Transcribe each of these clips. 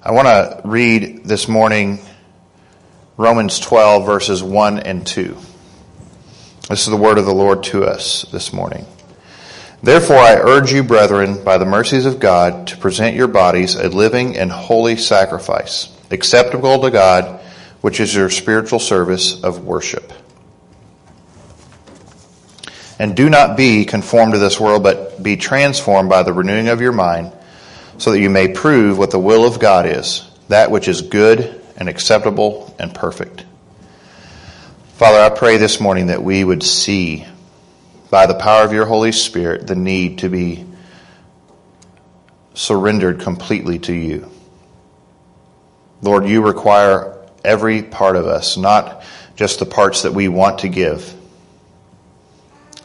I want to read this morning Romans 12, verses 1 and 2. This is the word of the Lord to us this morning. Therefore, I urge you, brethren, by the mercies of God, to present your bodies a living and holy sacrifice, acceptable to God, which is your spiritual service of worship. And do not be conformed to this world, but be transformed by the renewing of your mind so that you may prove what the will of God is, that which is good and acceptable and perfect. Father, I pray this morning that we would see, by the power of your Holy Spirit, the need to be surrendered completely to you. Lord, you require every part of us, not just the parts that we want to give.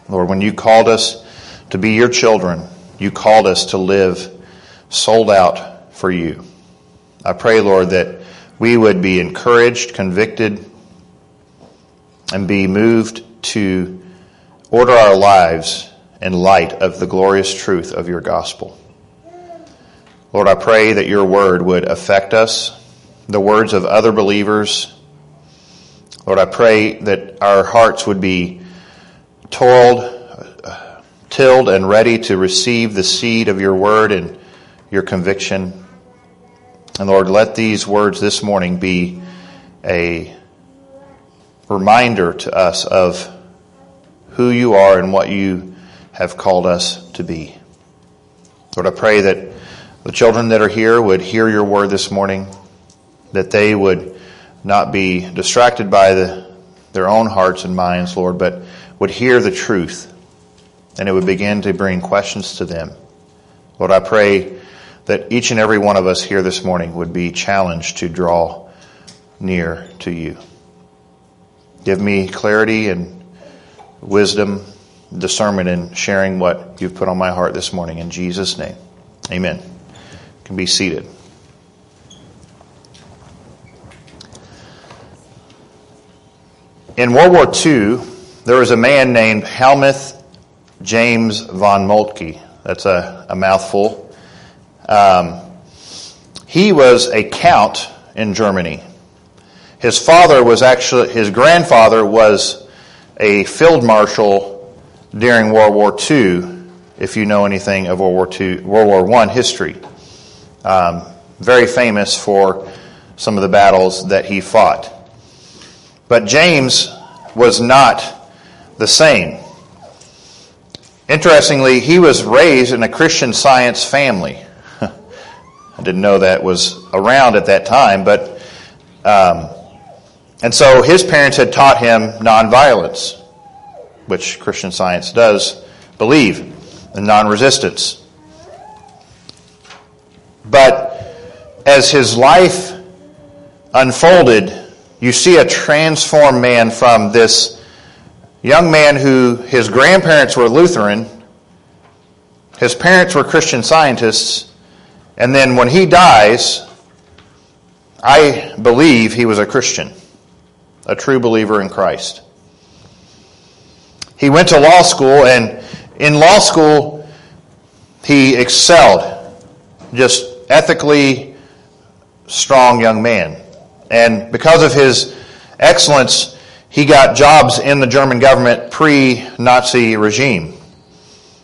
Lord, when you called us to be your children, you called us to live sold out for you. I pray, Lord, that we would be encouraged, convicted, and be moved to order our lives in light of the glorious truth of your gospel. Lord, I pray that your word would affect us, the words of other believers. Lord, I pray that our hearts would be toiled, tilled, and ready to receive the seed of your word and your conviction. And Lord, let these words this morning be a reminder to us of who you are and what you have called us to be. Lord, I pray that the children that are here would hear your word this morning, that they would not be distracted by the, their own hearts and minds, Lord, but would hear the truth and it would begin to bring questions to them. Lord, I pray that each and every one of us here this morning would be challenged to draw near to you. Give me clarity and wisdom, discernment in sharing what you've put on my heart this morning. In Jesus' name, amen. You can be seated. In World War II, there was a man named Helmuth James von Moltke. That's a, a mouthful. Um, he was a count in Germany. His father was actually, his grandfather was a field marshal during World War II, if you know anything of World War II, World War I history. Um, very famous for some of the battles that he fought. But James was not the same. Interestingly, he was raised in a Christian science family. I didn't know that was around at that time, but um, and so his parents had taught him nonviolence, which Christian Science does believe, and non-resistance. But as his life unfolded, you see a transformed man from this young man who his grandparents were Lutheran, his parents were Christian scientists, and then when he dies, I believe he was a Christian, a true believer in Christ. He went to law school, and in law school, he excelled. Just ethically strong young man. And because of his excellence, he got jobs in the German government pre Nazi regime.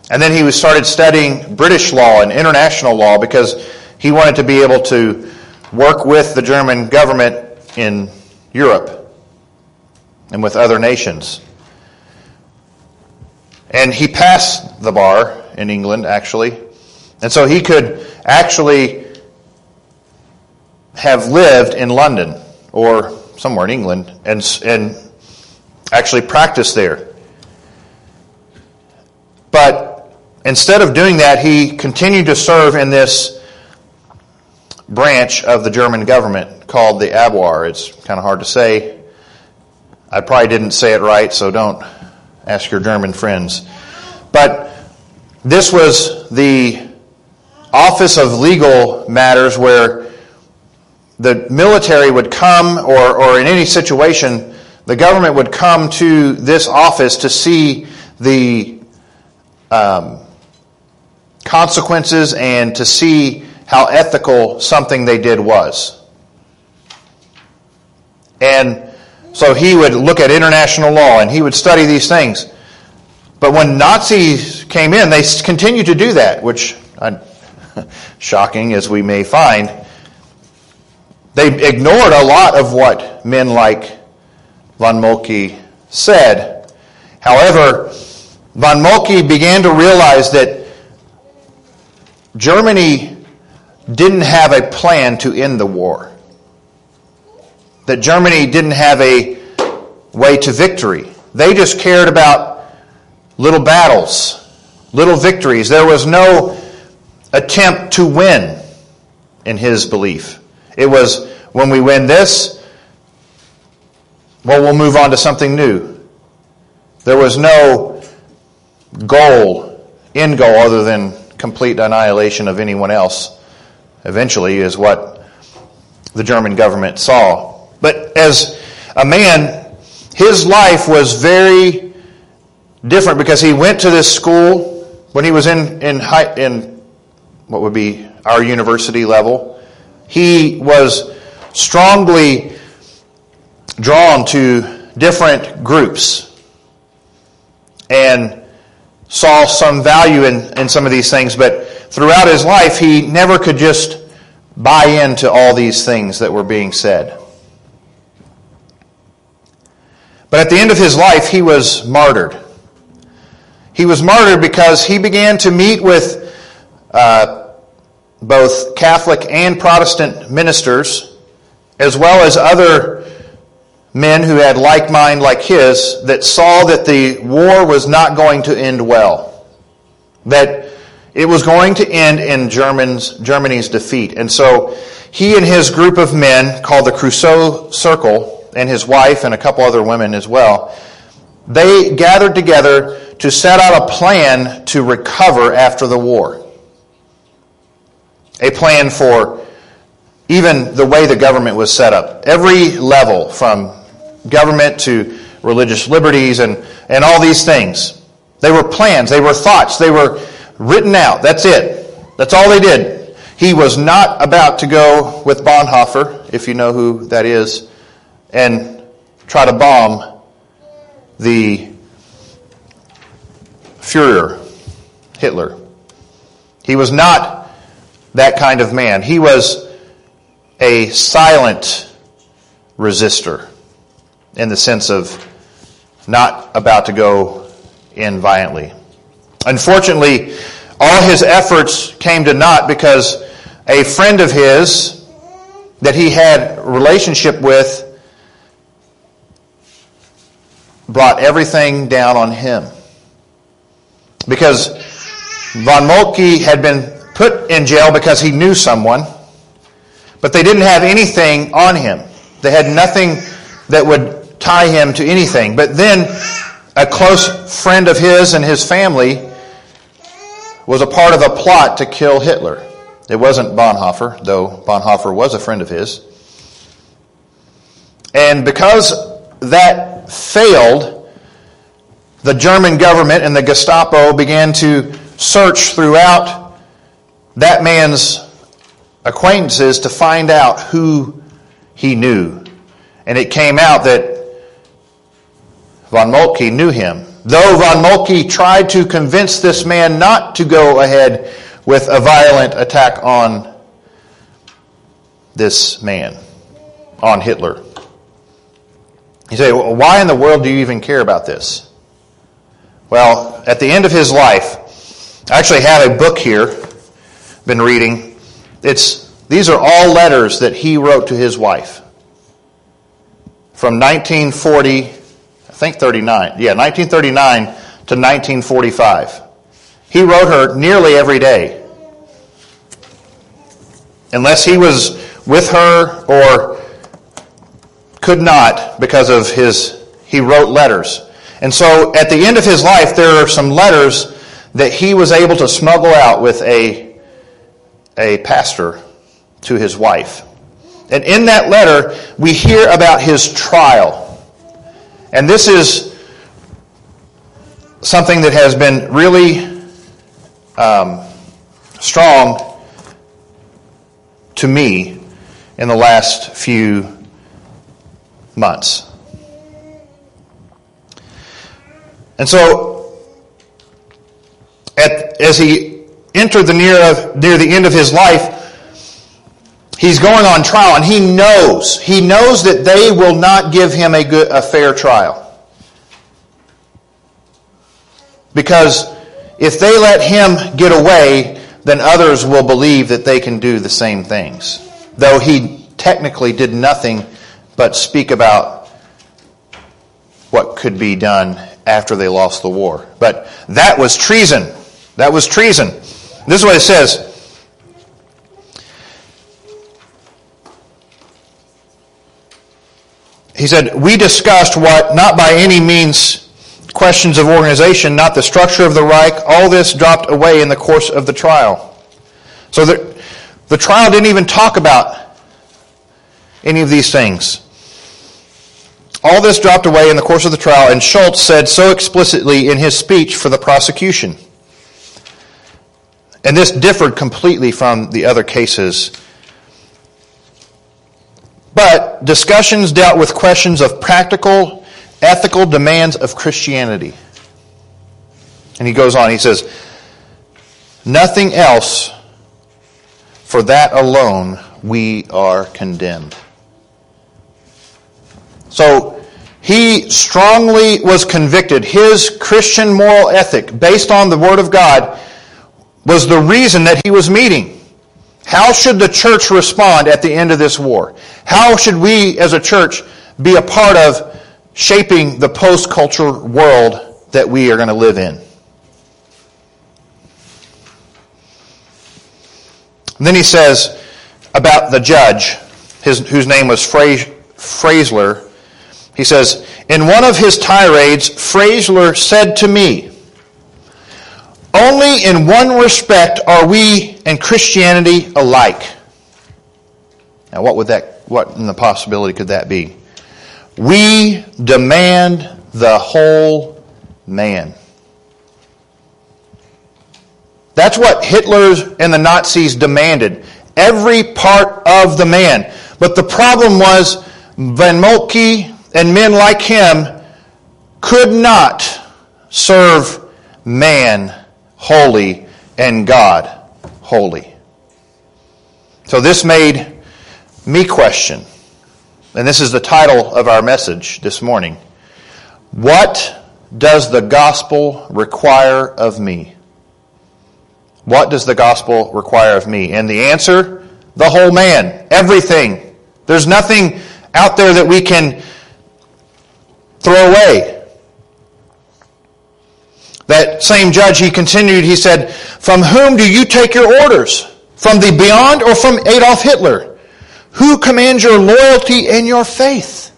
And then he started studying British law and international law because he wanted to be able to work with the German government in Europe and with other nations. And he passed the bar in England, actually. And so he could actually have lived in London or somewhere in England and, and actually practice there. But Instead of doing that, he continued to serve in this branch of the German government called the Abwehr. It's kind of hard to say. I probably didn't say it right, so don't ask your German friends. But this was the Office of Legal Matters where the military would come, or, or in any situation, the government would come to this office to see the um, consequences and to see how ethical something they did was. And so he would look at international law and he would study these things. But when Nazis came in, they continued to do that, which, uh, shocking as we may find, they ignored a lot of what men like von Moltke said. However, von Moltke began to realize that Germany didn't have a plan to end the war. That Germany didn't have a way to victory. They just cared about little battles, little victories. There was no attempt to win in his belief. It was when we win this, well, we'll move on to something new. There was no goal, end goal, other than complete annihilation of anyone else eventually, is what the German government saw. But as a man, his life was very different because he went to this school when he was in, in, high, in what would be our university level. He was strongly drawn to different groups and saw some value in, in some of these things, but throughout his life, he never could just buy into all these things that were being said. But at the end of his life, he was martyred. He was martyred because he began to meet with uh, both Catholic and Protestant ministers, as well as other men who had like mind like his, that saw that the war was not going to end well. That it was going to end in Germans, Germany's defeat. And so he and his group of men, called the Kreisau Circle, and his wife and a couple other women as well, they gathered together to set out a plan to recover after the war. A plan for even the way the government was set up. Every level, from government to religious liberties and, and all these things. They were plans, they were thoughts, they were written out. That's it. That's all they did. He was not about to go with Bonhoeffer, if you know who that is, and try to bomb the Fuhrer, Hitler. He was not that kind of man. He was a silent resistor in the sense of not about to go in violently. Unfortunately, all his efforts came to naught because a friend of his that he had relationship with brought everything down on him. Because von Moltke had been put in jail because he knew someone, but they didn't have anything on him. They had nothing that would tie him to anything. But then a close friend of his and his family was a part of a plot to kill Hitler. It wasn't Bonhoeffer, though Bonhoeffer was a friend of his. And because that failed, the German government and the Gestapo began to search throughout that man's acquaintances to find out who he knew. And it came out that von Moltke knew him. Though von Moltke tried to convince this man not to go ahead with a violent attack on this man, on Hitler. You say, well, why in the world do you even care about this? Well, at the end of his life, I actually have a book here, been reading. It's, these are all letters that he wrote to his wife from 1940 think 39. Yeah, 1939 to 1945. He wrote her nearly every day. Unless he was with her or could not because of his, he wrote letters. And so at the end of his life, there are some letters that he was able to smuggle out with a, a pastor to his wife. And in that letter, we hear about his trial. And this is something that has been really um, strong to me in the last few months. And so, at, as he entered the near, near the end of his life, he's going on trial, and he knows, he knows that they will not give him a, good, a fair trial. Because if they let him get away, then others will believe that they can do the same things. Though he technically did nothing but speak about what could be done after they lost the war. But that was treason. That was treason. This is what it says. He said, We discussed what, not by any means questions of organization, not the structure of the Reich. All this dropped away in the course of the trial. So the, the trial didn't even talk about any of these things. All this dropped away in the course of the trial, and Schultz said so explicitly in his speech for the prosecution. And this differed completely from the other cases. But discussions dealt with questions of practical, ethical demands of Christianity. And he goes on, he says, Nothing else, for that alone we are condemned. So he strongly was convicted. His Christian moral ethic, based on the Word of God, was the reason that he was meeting. How should the church respond at the end of this war? How should we as a church be a part of shaping the post culture world that we are going to live in? And then he says about the judge, his, whose name was Freisler, he says, In one of his tirades, Freisler said to me, Only in one respect are we and Christianity alike. Now, what would that, what in the possibility could that be? We demand the whole man. That's what Hitler and the Nazis demanded. Every part of the man. But the problem was von Moltke and men like him could not serve man wholly and God wholly. So this made me question, and this is the title of our message this morning. What does the gospel require of me? What does the gospel require of me? And the answer, the whole man, everything. There's nothing out there that we can throw away. That same judge, he continued, he said, From whom do you take your orders? From the beyond or from Adolf Hitler? Who commands your loyalty and your faith?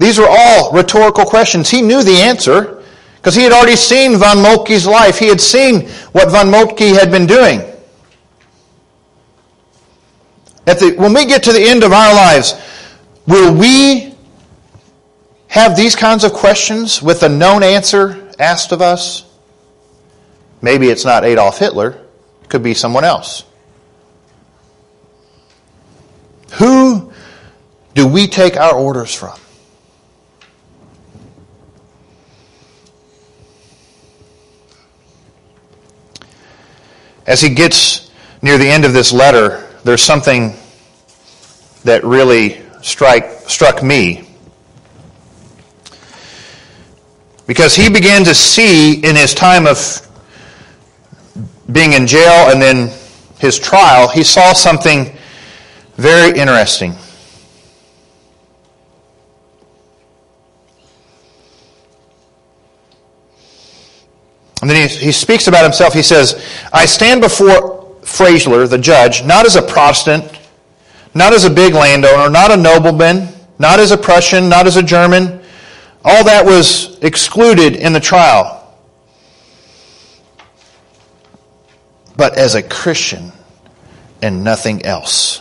These were all rhetorical questions. He knew the answer because he had already seen von Moltke's life. He had seen what von Moltke had been doing. The, when we get to the end of our lives, will we have these kinds of questions with a known answer asked of us? Maybe it's not Adolf Hitler, it could be someone else. Who do we take our orders from? As he gets near the end of this letter, there's something that really strike, struck me Because he began to see in his time of being in jail and then his trial, he saw something very interesting. And then he, he speaks about himself. He says, I stand before Freisler, the judge, not as a Protestant, not as a big landowner, not a nobleman, not as a Prussian, not as a German, all that was excluded in the trial. But as a Christian and nothing else.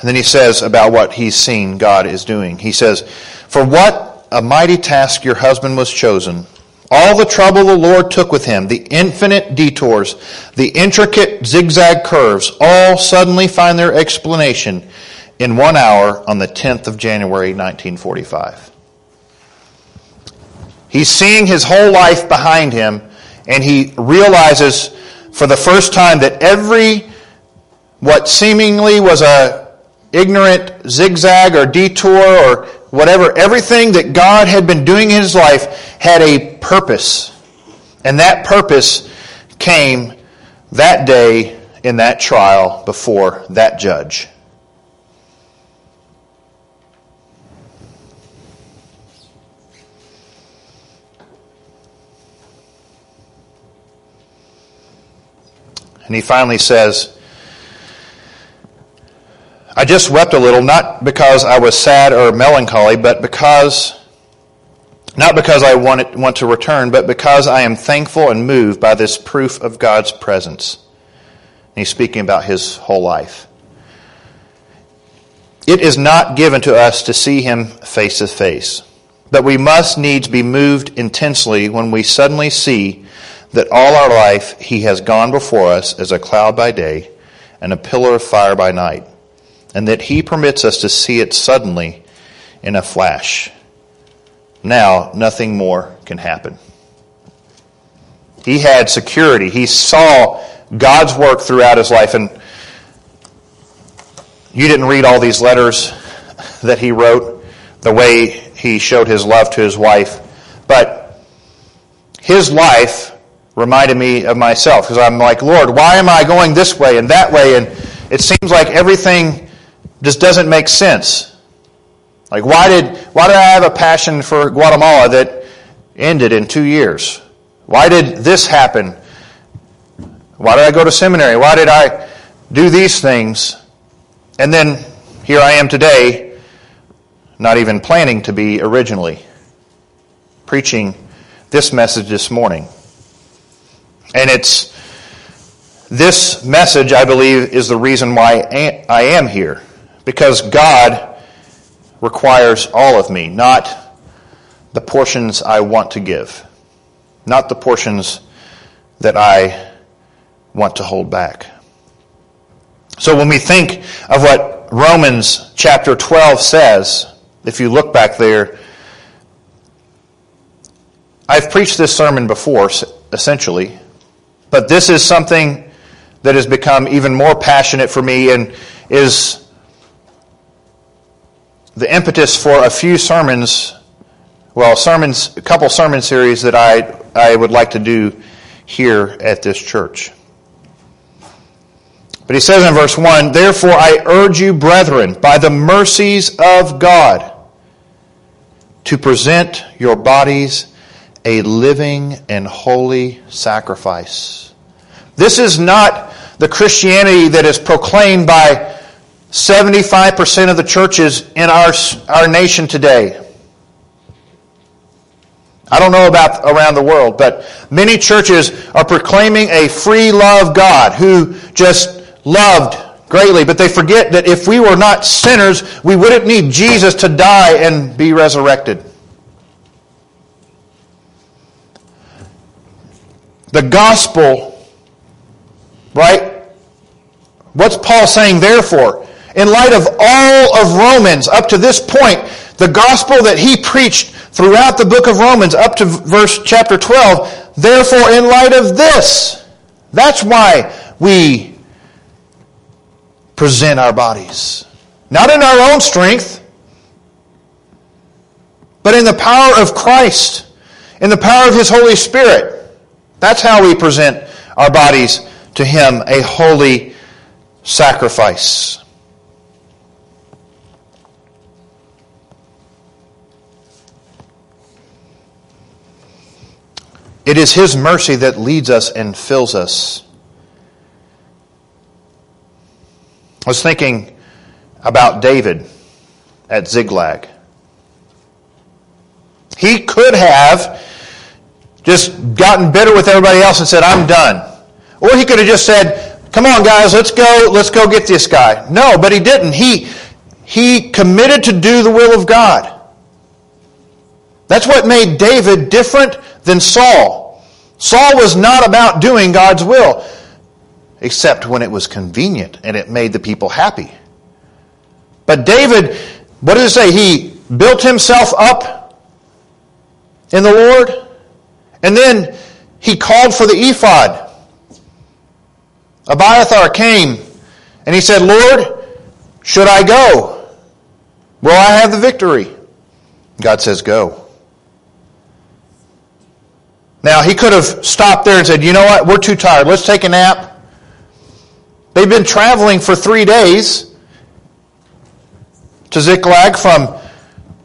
And then he says about what he's seen God is doing. He says, For what a mighty task your husband was chosen, All the trouble the Lord took with him, the infinite detours, the intricate zigzag curves, all suddenly find their explanation in one hour on the 10th of January 1945. He's seeing his whole life behind him, and he realizes for the first time that every what seemingly was a ignorant zigzag or detour or whatever, everything that God had been doing in his life had a purpose. And that purpose came that day in that trial before that judge. And he finally says, I just wept a little, not because I was sad or melancholy, but because, not because I want, want to return, but because I am thankful and moved by this proof of God's presence. And he's speaking about his whole life. It is not given to us to see him face to face, but we must needs be moved intensely when we suddenly see that all our life he has gone before us as a cloud by day and a pillar of fire by night, and that he permits us to see it suddenly in a flash. Now, nothing more can happen. He had security. He saw God's work throughout his life. And you didn't read all these letters that he wrote, the way he showed his love to his wife. But his life reminded me of myself because I'm like, Lord, why am I going this way and that way? And it seems like everything just doesn't make sense. Like, why did, why did I have a passion for Guatemala that ended in two years? Why did this happen? Why did I go to seminary? Why did I do these things? And then here I am today, not even planning to be originally, preaching this message this morning. And it's this message, I believe, is the reason why I am here. Because God requires all of me, not the portions I want to give, not the portions that I want to hold back. So when we think of what Romans chapter 12 says, if you look back there, I've preached this sermon before, essentially, but this is something that has become even more passionate for me and is the impetus for a few sermons, well, sermons, a couple sermon series that I, I would like to do here at this church. But he says in verse 1 Therefore I urge you, brethren, by the mercies of God, to present your bodies a living and holy sacrifice. This is not the Christianity that is proclaimed by 75% of the churches in our, our nation today. I don't know about around the world, but many churches are proclaiming a free love God who just loved greatly, but they forget that if we were not sinners, we wouldn't need Jesus to die and be resurrected. The gospel, right? What's Paul saying therefore? In light of all of Romans up to this point, the gospel that he preached throughout the book of Romans up to verse chapter 12, therefore in light of this, that's why we present our bodies. Not in our own strength, but in the power of Christ, in the power of His Holy Spirit. That's how we present our bodies to Him, a holy sacrifice. It is His mercy that leads us and fills us. I was thinking about David at Ziklag. He could have just gotten bitter with everybody else and said, I'm done. Or he could have just said, come on guys, let's go, let's go get this guy. No, but he didn't. He, he committed to do the will of God. That's what made David different than Saul. Saul was not about doing God's will, except when it was convenient and it made the people happy. But David, what does it say? He built himself up in the Lord, and then he called for the ephod. Abiathar came and he said, Lord, should I go? Will I have the victory? God says, Go. Now, he could have stopped there and said, You know what? We're too tired. Let's take a nap. They've been traveling for three days to Ziklag from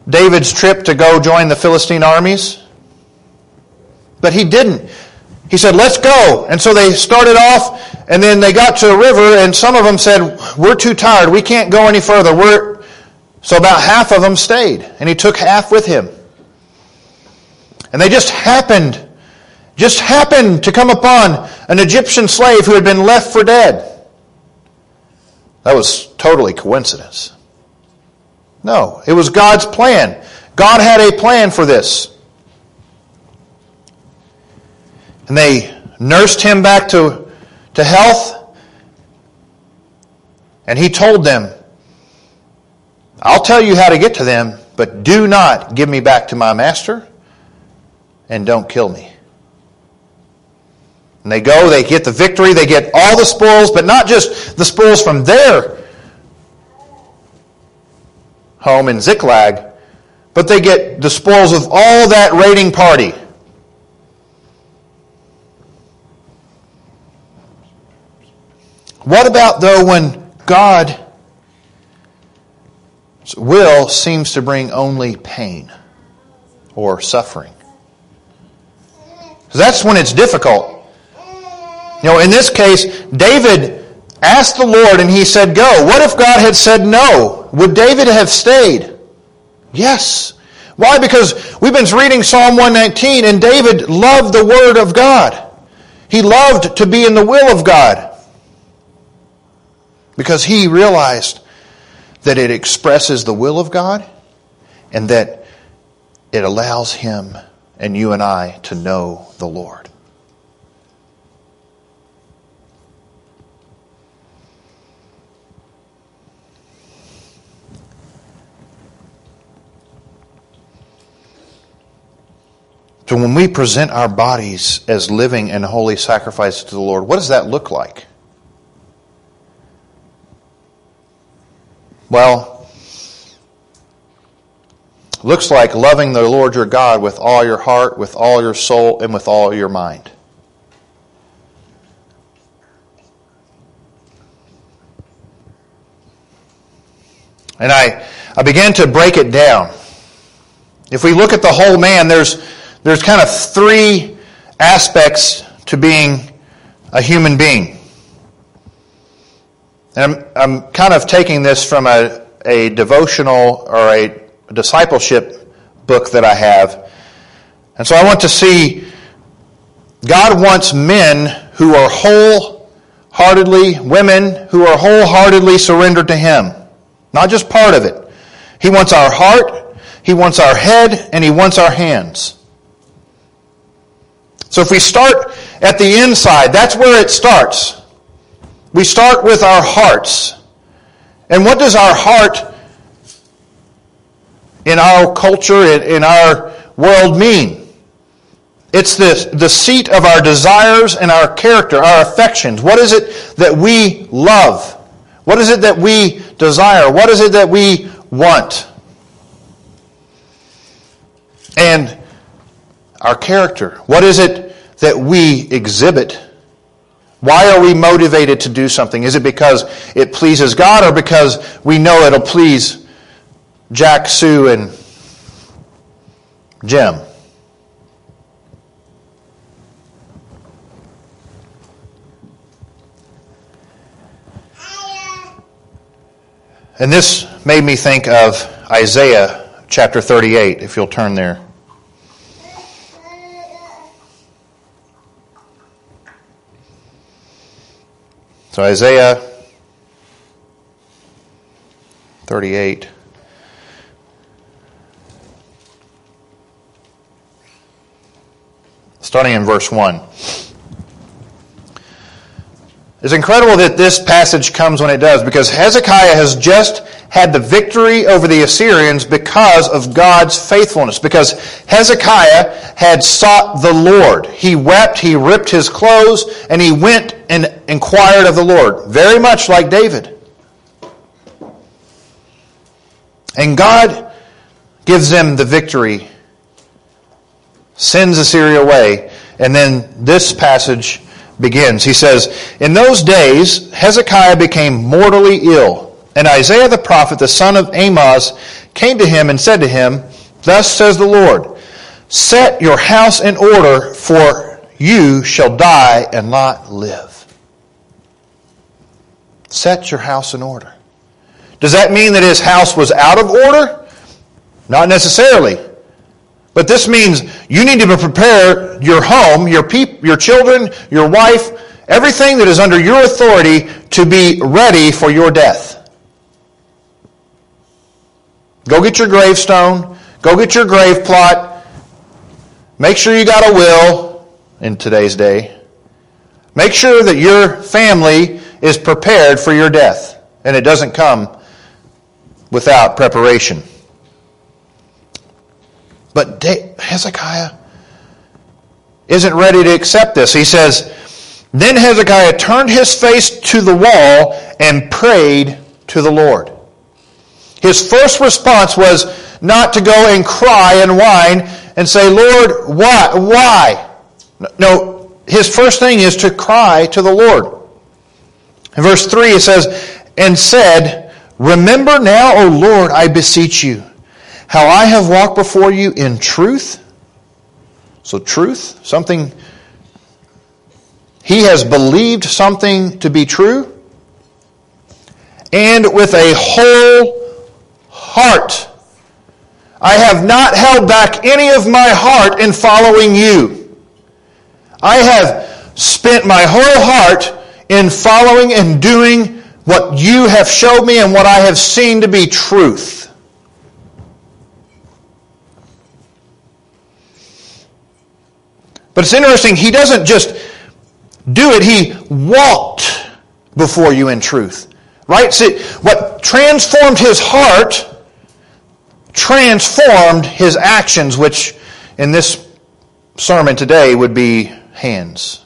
David's trip to go join the Philistine armies. But he didn't. He said, Let's go. And so they started off, and then they got to a river, and some of them said, We're too tired. We can't go any further. We're... So about half of them stayed, and he took half with him. And they just happened just happened to come upon an Egyptian slave who had been left for dead. That was totally coincidence. No, it was God's plan. God had a plan for this. And they nursed him back to, to health. And he told them, I'll tell you how to get to them, but do not give me back to my master and don't kill me. And they go, they get the victory, they get all the spoils, but not just the spoils from their home in Ziklag, but they get the spoils of all that raiding party. What about, though, when God's will seems to bring only pain or suffering? That's when it's difficult. You know, in this case, David asked the Lord and he said, Go. What if God had said no? Would David have stayed? Yes. Why? Because we've been reading Psalm 119 and David loved the Word of God. He loved to be in the will of God because he realized that it expresses the will of God and that it allows him and you and I to know the Lord. So when we present our bodies as living and holy sacrifices to the Lord, what does that look like? Well, looks like loving the Lord your God with all your heart, with all your soul, and with all your mind. And I, I began to break it down. If we look at the whole man, there's there's kind of three aspects to being a human being. And I'm, I'm kind of taking this from a, a devotional or a discipleship book that I have. And so I want to see God wants men who are wholeheartedly, women who are wholeheartedly surrendered to Him. Not just part of it. He wants our heart, He wants our head, and He wants our hands. So if we start at the inside, that's where it starts. We start with our hearts. And what does our heart in our culture, in our world mean? It's the, the seat of our desires and our character, our affections. What is it that we love? What is it that we desire? What is it that we want? And our character. What is it that we exhibit? Why are we motivated to do something? Is it because it pleases God or because we know it'll please Jack, Sue, and Jim? And this made me think of Isaiah chapter 38, if you'll turn there. So, Isaiah 38. Starting in verse 1. It's incredible that this passage comes when it does because Hezekiah has just had the victory over the Assyrians because of God's faithfulness. Because Hezekiah had sought the Lord. He wept, he ripped his clothes, and he went and inquired of the Lord. Very much like David. And God gives them the victory, sends Assyria away, and then this passage begins. He says, In those days, Hezekiah became mortally ill, and Isaiah the prophet, the son of Amoz, came to him and said to him, Thus says the Lord, Set your house in order, for you shall die and not live. Set your house in order. Does that mean that his house was out of order? Not necessarily. But this means you need to prepare your home, your peop- your children, your wife, everything that is under your authority to be ready for your death. Go get your gravestone, go get your grave plot. Make sure you got a will in today's day. Make sure that your family is prepared for your death and it doesn't come without preparation. But Hezekiah isn't ready to accept this. He says, Then Hezekiah turned his face to the wall and prayed to the Lord. His first response was not to go and cry and whine and say, Lord, why? Why? No, his first thing is to cry to the Lord. In verse 3 it says, And said, Remember now, O Lord, I beseech you how I have walked before you in truth. So, truth, something, he has believed something to be true, and with a whole heart. I have not held back any of my heart in following you. I have spent my whole heart in following and doing what you have showed me and what I have seen to be truth. But it's interesting, he doesn't just do it, he walked before you in truth. Right? See, what transformed his heart transformed his actions, which in this sermon today would be hands.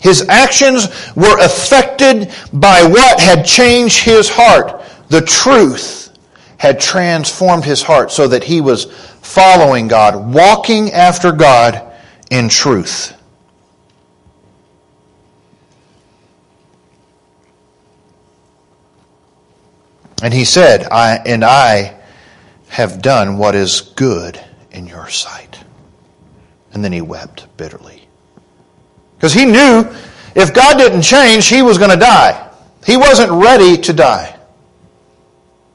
His actions were affected by what had changed his heart. The truth had transformed his heart so that he was following God, walking after God in truth. And he said, I, and I have done what is good in your sight. And then he wept bitterly. Because he knew if God didn't change, he was going to die. He wasn't ready to die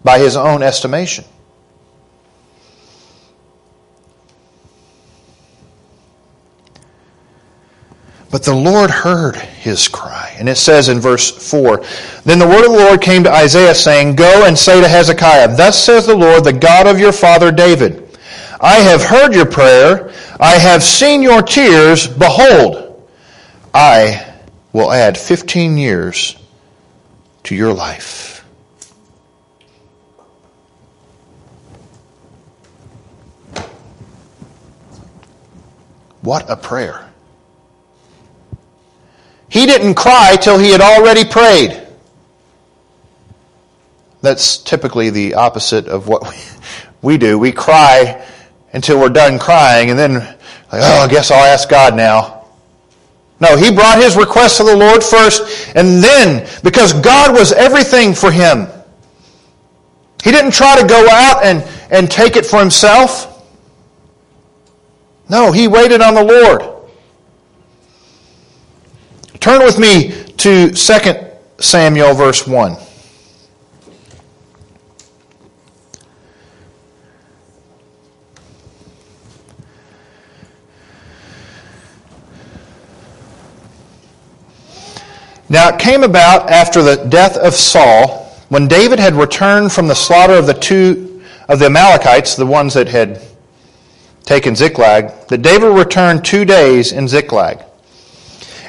by his own estimation. But the Lord heard his cry. And it says in verse 4 Then the word of the Lord came to Isaiah, saying, Go and say to Hezekiah, Thus says the Lord, the God of your father David, I have heard your prayer, I have seen your tears. Behold, I will add 15 years to your life. What a prayer. He didn't cry till he had already prayed. That's typically the opposite of what we, do. We cry until we're done crying and then, like, oh, I guess I'll ask God now. No, he brought his request to the Lord first and then, because God was everything for him, he didn't try to go out and, and take it for himself. No, he waited on the Lord. Turn with me to 2 Samuel, verse 1. Now it came about after the death of Saul, when David had returned from the slaughter of the two of the Amalekites, the ones that had taken Ziklag, that David returned two days in Ziklag.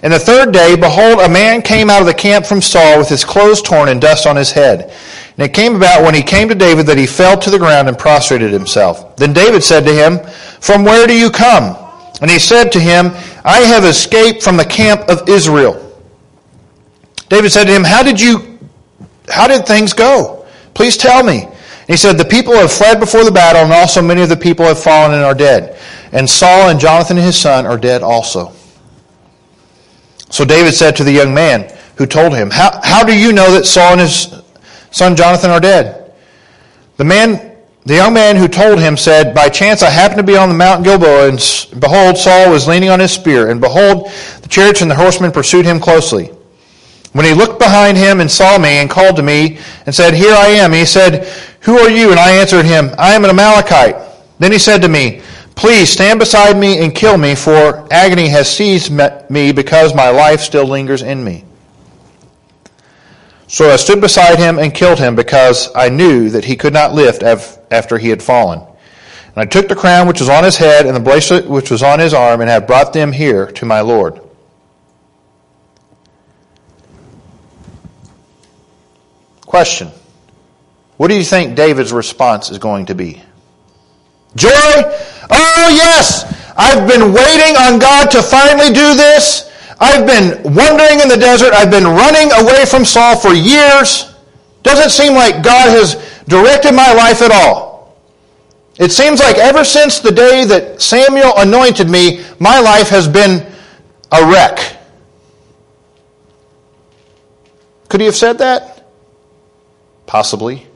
And the third day, behold, a man came out of the camp from Saul with his clothes torn and dust on his head. And it came about when he came to David that he fell to the ground and prostrated himself. Then David said to him, From where do you come? And he said to him, I have escaped from the camp of Israel. David said to him, How did you, how did things go? Please tell me. And he said, The people have fled before the battle, and also many of the people have fallen and are dead. And Saul and Jonathan and his son are dead also. So David said to the young man who told him, How, how do you know that Saul and his son Jonathan are dead? The man, the young man who told him said, By chance I happened to be on the Mount Gilboa, and behold, Saul was leaning on his spear, and behold, the chariots and the horsemen pursued him closely. When he looked behind him and saw me and called to me and said, Here I am, he said, Who are you? And I answered him, I am an Amalekite. Then he said to me, Please stand beside me and kill me, for agony has seized me because my life still lingers in me. So I stood beside him and killed him because I knew that he could not lift after he had fallen. And I took the crown which was on his head and the bracelet which was on his arm and have brought them here to my Lord. Question. What do you think David's response is going to be? Joy? Oh, yes! I've been waiting on God to finally do this. I've been wandering in the desert. I've been running away from Saul for years. Doesn't seem like God has directed my life at all. It seems like ever since the day that Samuel anointed me, my life has been a wreck. Could he have said that? Possibly.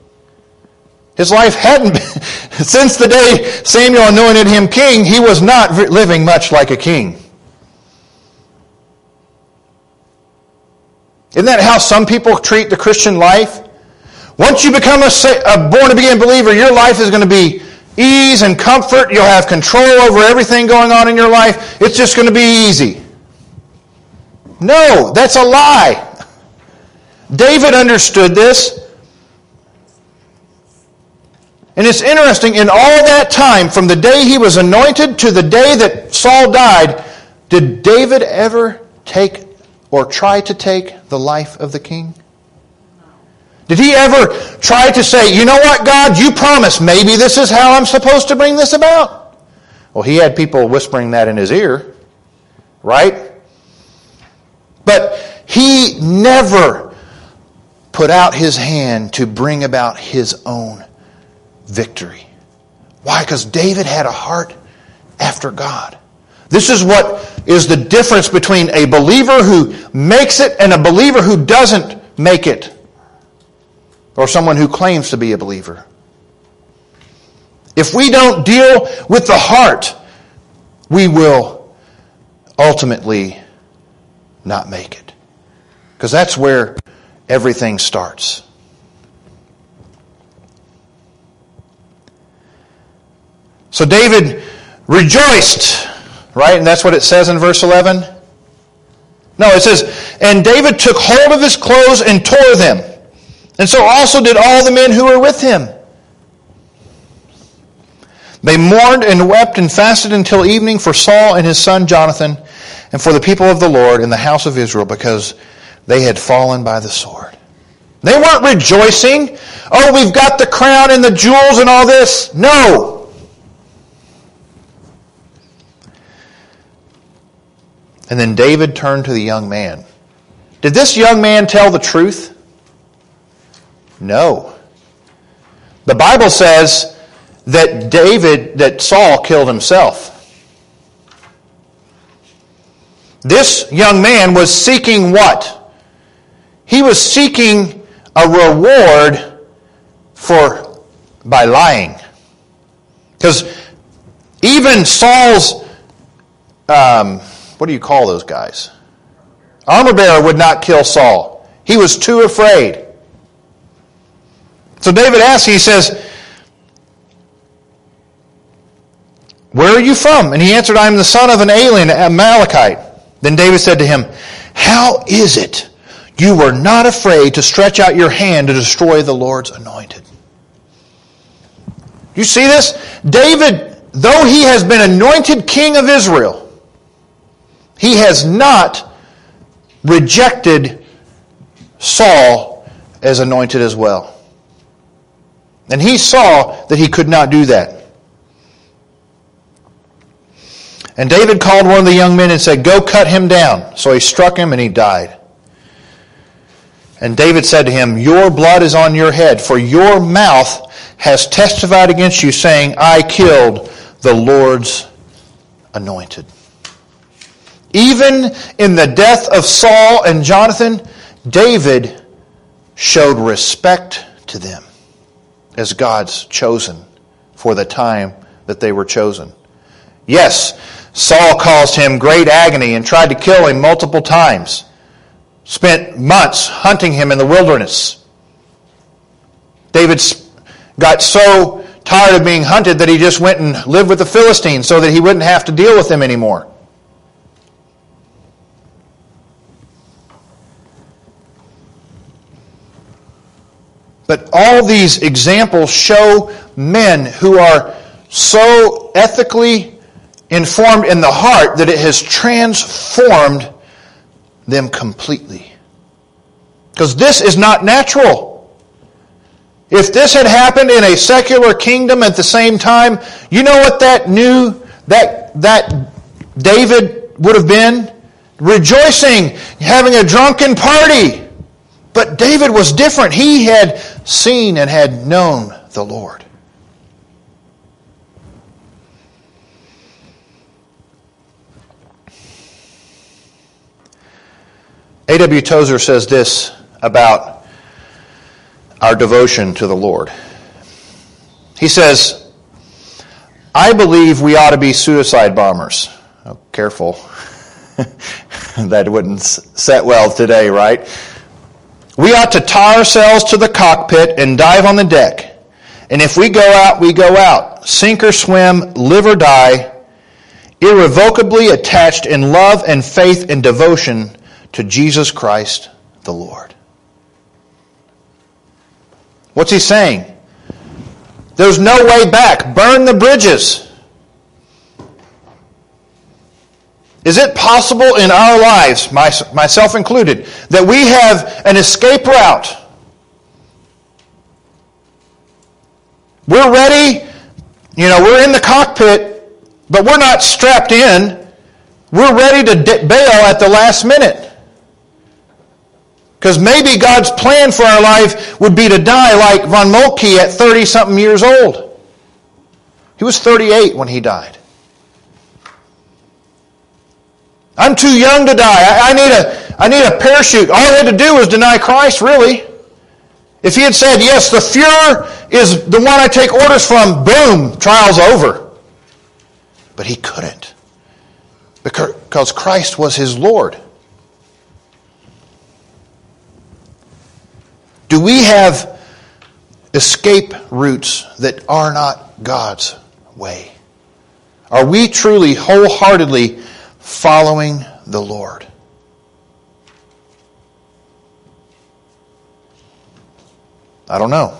His life hadn't been, since the day Samuel anointed him king, he was not living much like a king. Isn't that how some people treat the Christian life? Once you become a, a born again believer, your life is going to be ease and comfort. You'll have control over everything going on in your life. It's just going to be easy. No, that's a lie. David understood this. And it's interesting, in all that time, from the day he was anointed to the day that Saul died, did David ever take or try to take the life of the king? Did he ever try to say, you know what, God, you promised maybe this is how I'm supposed to bring this about? Well, he had people whispering that in his ear, right? But he never put out his hand to bring about his own victory. Why? Because David had a heart after God. This is what is the difference between a believer who makes it and a believer who doesn't make it, or someone who claims to be a believer. If we don't deal with the heart, we will ultimately not make it. Because that's where everything starts. So David rejoiced, right? And that's what it says in verse 11. No, it says, And David took hold of his clothes and tore them. And so also did all the men who were with him. They mourned and wept and fasted until evening for Saul and his son Jonathan and for the people of the Lord in the house of Israel because they had fallen by the sword. They weren't rejoicing. Oh, we've got the crown and the jewels and all this. No. And then David turned to the young man. Did this young man tell the truth? No. The Bible says that David, that Saul killed himself. This young man was seeking what? He was seeking a reward for by lying. Because even Saul's um, what do you call those guys? Armor bearer would not kill Saul. He was too afraid. So David asks, he says, Where are you from? And he answered, I am the son of an alien, Amalekite. Then David said to him, How is it you were not afraid to stretch out your hand to destroy the Lord's anointed? You see this? David though he has been anointed king of Israel, he has not rejected Saul as anointed as well. And he saw that he could not do that. And David called one of the young men and said, Go cut him down. So he struck him and he died. And David said to him, Your blood is on your head, for your mouth has testified against you, saying, I killed the Lord's anointed. Even in the death of Saul and Jonathan, David showed respect to them as God's chosen for the time that they were chosen. Yes, Saul caused him great agony and tried to kill him multiple times. Spent months hunting him in the wilderness. David got so tired of being hunted that he just went and lived with the Philistines so that he wouldn't have to deal with them anymore. But all these examples show men who are so ethically informed in the heart that it has transformed them completely. Because this is not natural. If this had happened in a secular kingdom at the same time, you know what that new that that David would have been? Rejoicing, having a drunken party. But David was different. He had seen and had known the Lord. A.W. Tozer says this about our devotion to the Lord. He says, I believe we ought to be suicide bombers. Oh, careful. that wouldn't set well today, right? We ought to tie ourselves to the cockpit and dive on the deck. And if we go out, we go out. Sink or swim, live or die, irrevocably attached in love and faith and devotion to Jesus Christ the Lord. What's he saying? There's no way back. Burn the bridges. Is it possible in our lives, myself included, that we have an escape route? We're ready, you know, we're in the cockpit, but we're not strapped in. We're ready to bail at the last minute. Because maybe God's plan for our life would be to die like von Moltke at 30 something years old. He was 38 when he died. I'm too young to die. I, I, need a, I need a parachute. All he had to do was deny Christ, really. If he had said, yes, the Fuhrer is the one I take orders from, boom, trial's over. But he couldn't. Because Christ was his Lord. Do we have escape routes that are not God's way? Are we truly wholeheartedly following the Lord. I don't know.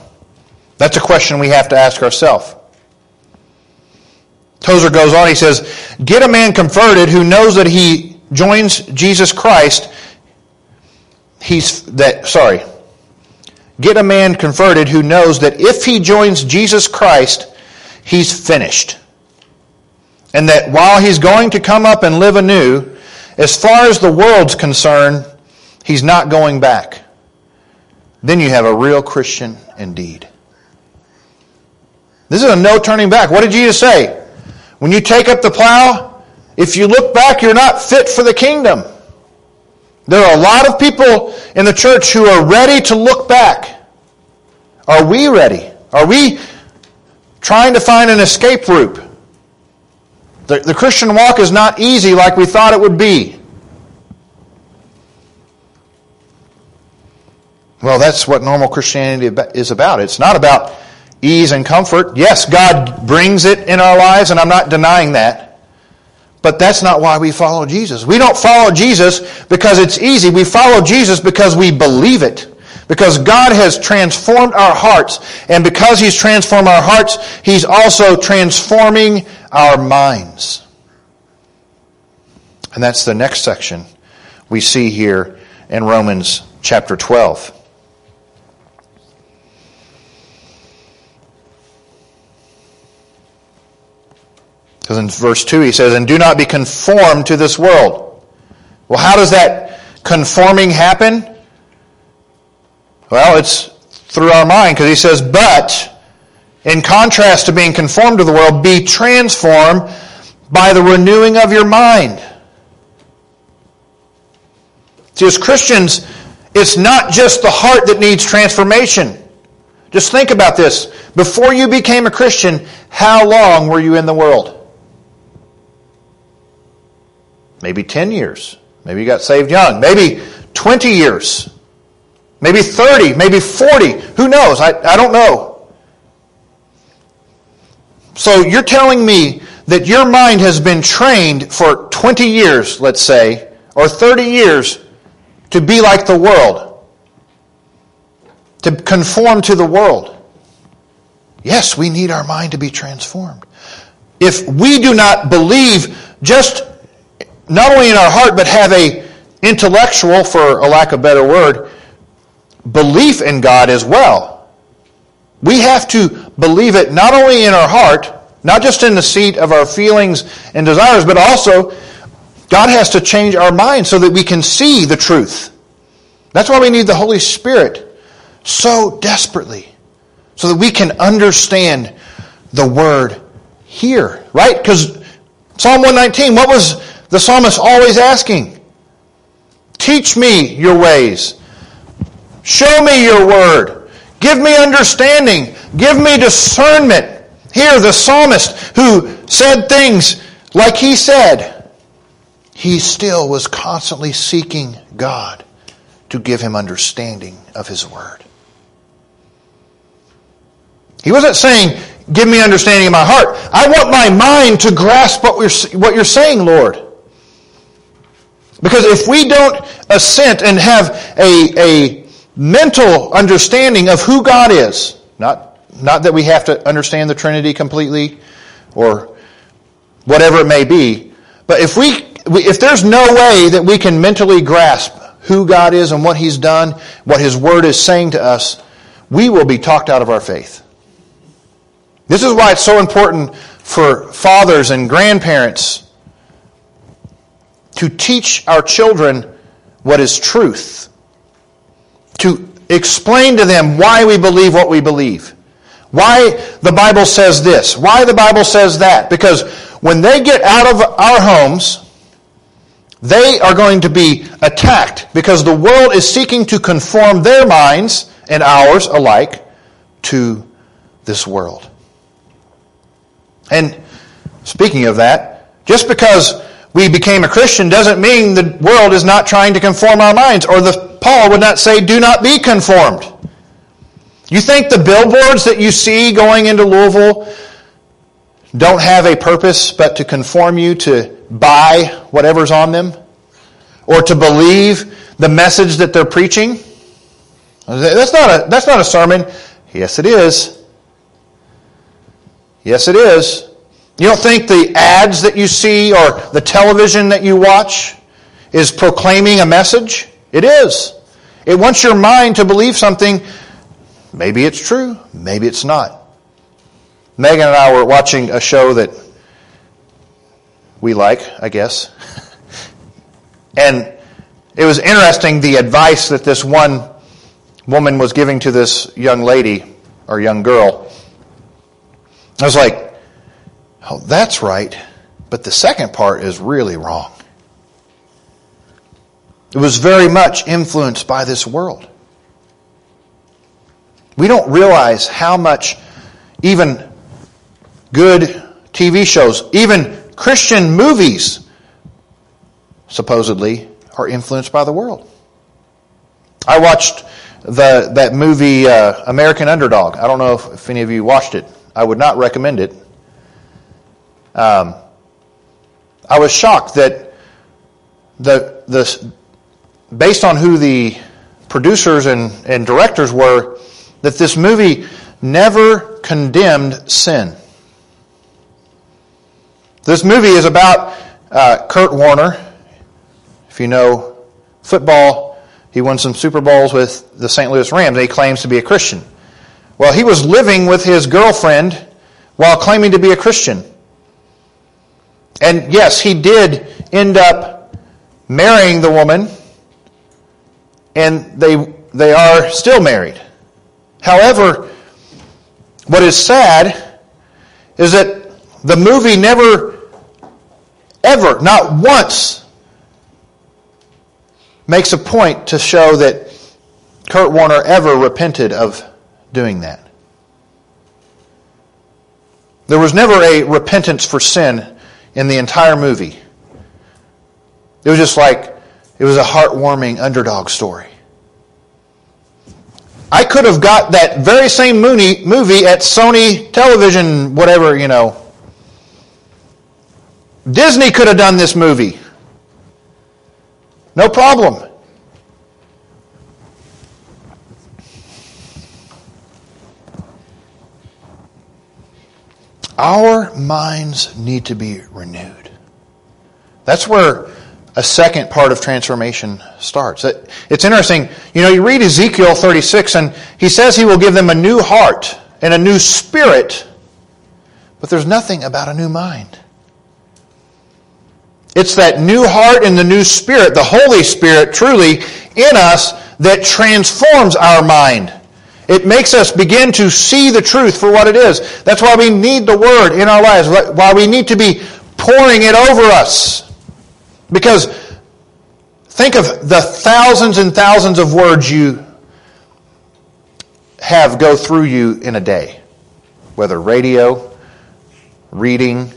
That's a question we have to ask ourselves. Tozer goes on, he says, Get a man converted who knows that he joins Jesus Christ. He's that, sorry. Get a man converted who knows that if he joins Jesus Christ, he's finished and that while he's going to come up and live anew, as far as the world's concerned, he's not going back. Then you have a real Christian indeed. This is a no turning back. What did Jesus say? When you take up the plow, if you look back, you're not fit for the kingdom. There are a lot of people in the church who are ready to look back. Are we ready? Are we trying to find an escape route? The, the Christian walk is not easy like we thought it would be. Well, that's what normal Christianity is about. It's not about ease and comfort. Yes, God brings it in our lives, and I'm not denying that. But that's not why we follow Jesus. We don't follow Jesus because it's easy. We follow Jesus because we believe it. Because God has transformed our hearts. And because He's transformed our hearts, He's also transforming our minds. And that's the next section we see here in Romans chapter 12. Because in verse 2 he says, And do not be conformed to this world. Well, how does that conforming happen? Well, it's through our mind, because he says, But, in contrast to being conformed to the world, be transformed by the renewing of your mind. See, as Christians, it's not just the heart that needs transformation. Just think about this. Before you became a Christian, how long were you in the world? Maybe 10 years. Maybe you got saved young. Maybe 20 years. Maybe 30. Maybe 40. Who knows? I, I don't know. So you're telling me that your mind has been trained for 20 years, let's say, or 30 years to be like the world, to conform to the world. Yes, we need our mind to be transformed. If we do not believe just not only in our heart, but have a intellectual, for a lack of a better word, belief in God as well. We have to believe it not only in our heart, not just in the seat of our feelings and desires, but also God has to change our mind so that we can see the truth. That's why we need the Holy Spirit so desperately, so that we can understand the Word here, right? Because Psalm 119, what was the psalmist always asking, Teach me your ways. Show me your word. Give me understanding. Give me discernment. Here, the psalmist who said things like he said, he still was constantly seeking God to give him understanding of his word. He wasn't saying, Give me understanding in my heart. I want my mind to grasp what, we're, what you're saying, Lord. Because if we don't assent and have a, a mental understanding of who God is, not, not that we have to understand the Trinity completely or whatever it may be, but if we, if there's no way that we can mentally grasp who God is and what He's done, what His Word is saying to us, we will be talked out of our faith. This is why it's so important for fathers and grandparents to teach our children what is truth, to explain to them why we believe what we believe, why the Bible says this, why the Bible says that. Because when they get out of our homes, they are going to be attacked because the world is seeking to conform their minds and ours alike to this world. And speaking of that, just because we became a Christian doesn't mean the world is not trying to conform our minds, or the Paul would not say, do not be conformed. You think the billboards that you see going into Louisville don't have a purpose but to conform you to buy whatever's on them? Or to believe the message that they're preaching? That's not a, that's not a sermon. Yes, it is. Yes, it is. You don't think the ads that you see or the television that you watch is proclaiming a message? It is. It wants your mind to believe something. Maybe it's true, maybe it's not. Megan and I were watching a show that we like, I guess. and it was interesting the advice that this one woman was giving to this young lady or young girl. I was like, Oh, that's right. But the second part is really wrong. It was very much influenced by this world. We don't realize how much even good TV shows, even Christian movies, supposedly, are influenced by the world. I watched the, that movie, uh, American Underdog. I don't know if, if any of you watched it. I would not recommend it. Um, I was shocked that the, the, based on who the producers and, and directors were that this movie never condemned sin. This movie is about uh, Kurt Warner. If you know football, he won some Super Bowls with the St. Louis Rams. He claims to be a Christian. Well, he was living with his girlfriend while claiming to be a Christian. And yes, he did end up marrying the woman, and they, they are still married. However, what is sad is that the movie never ever, not once, makes a point to show that Kurt Warner ever repented of doing that. There was never a repentance for sin in the entire movie. It was just like, it was a heartwarming underdog story. I could have got that very same movie at Sony television, whatever, you know, Disney could have done this movie. No problem. Our minds need to be renewed. That's where a second part of transformation starts. It's interesting. You know, you read Ezekiel 36 and he says he will give them a new heart and a new spirit, but there's nothing about a new mind. It's that new heart and the new spirit, the Holy Spirit truly in us that transforms our mind. It makes us begin to see the truth for what it is. That's why we need the Word in our lives, why we need to be pouring it over us. Because think of the thousands and thousands of words you have go through you in a day, whether radio, reading,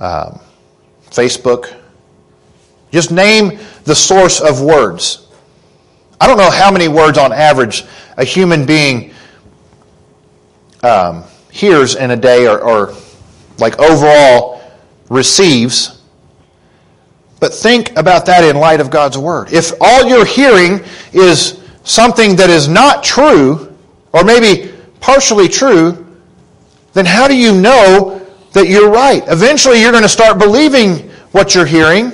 um, Facebook. Just name the source of words. I don't know how many words on average a human being um, hears in a day or, or like overall receives. But think about that in light of God's Word. If all you're hearing is something that is not true, or maybe partially true, then how do you know that you're right. Eventually, you're going to start believing what you're hearing.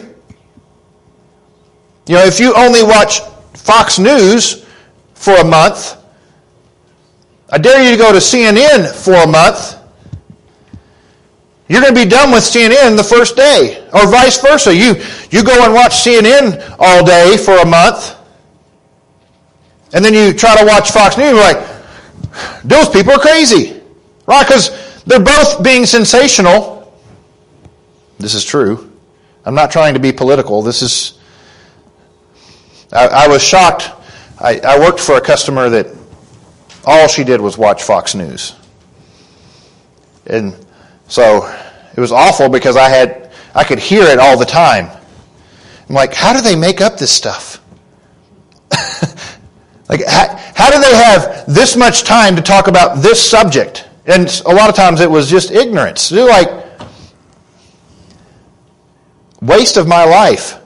You know, if you only watch Fox News for a month, I dare you to go to CNN for a month. You're going to be done with CNN the first day, or vice versa. You, you go and watch CNN all day for a month, and then you try to watch Fox News, you're like, those people are crazy. Right? Because they're both being sensational. This is true. I'm not trying to be political. This is. I, I was shocked. I, I worked for a customer that all she did was watch Fox News. And so it was awful because I had I could hear it all the time. I'm like, how do they make up this stuff? like, how, how do they have this much time to talk about this subject? And a lot of times it was just ignorance. They're like, waste of my life.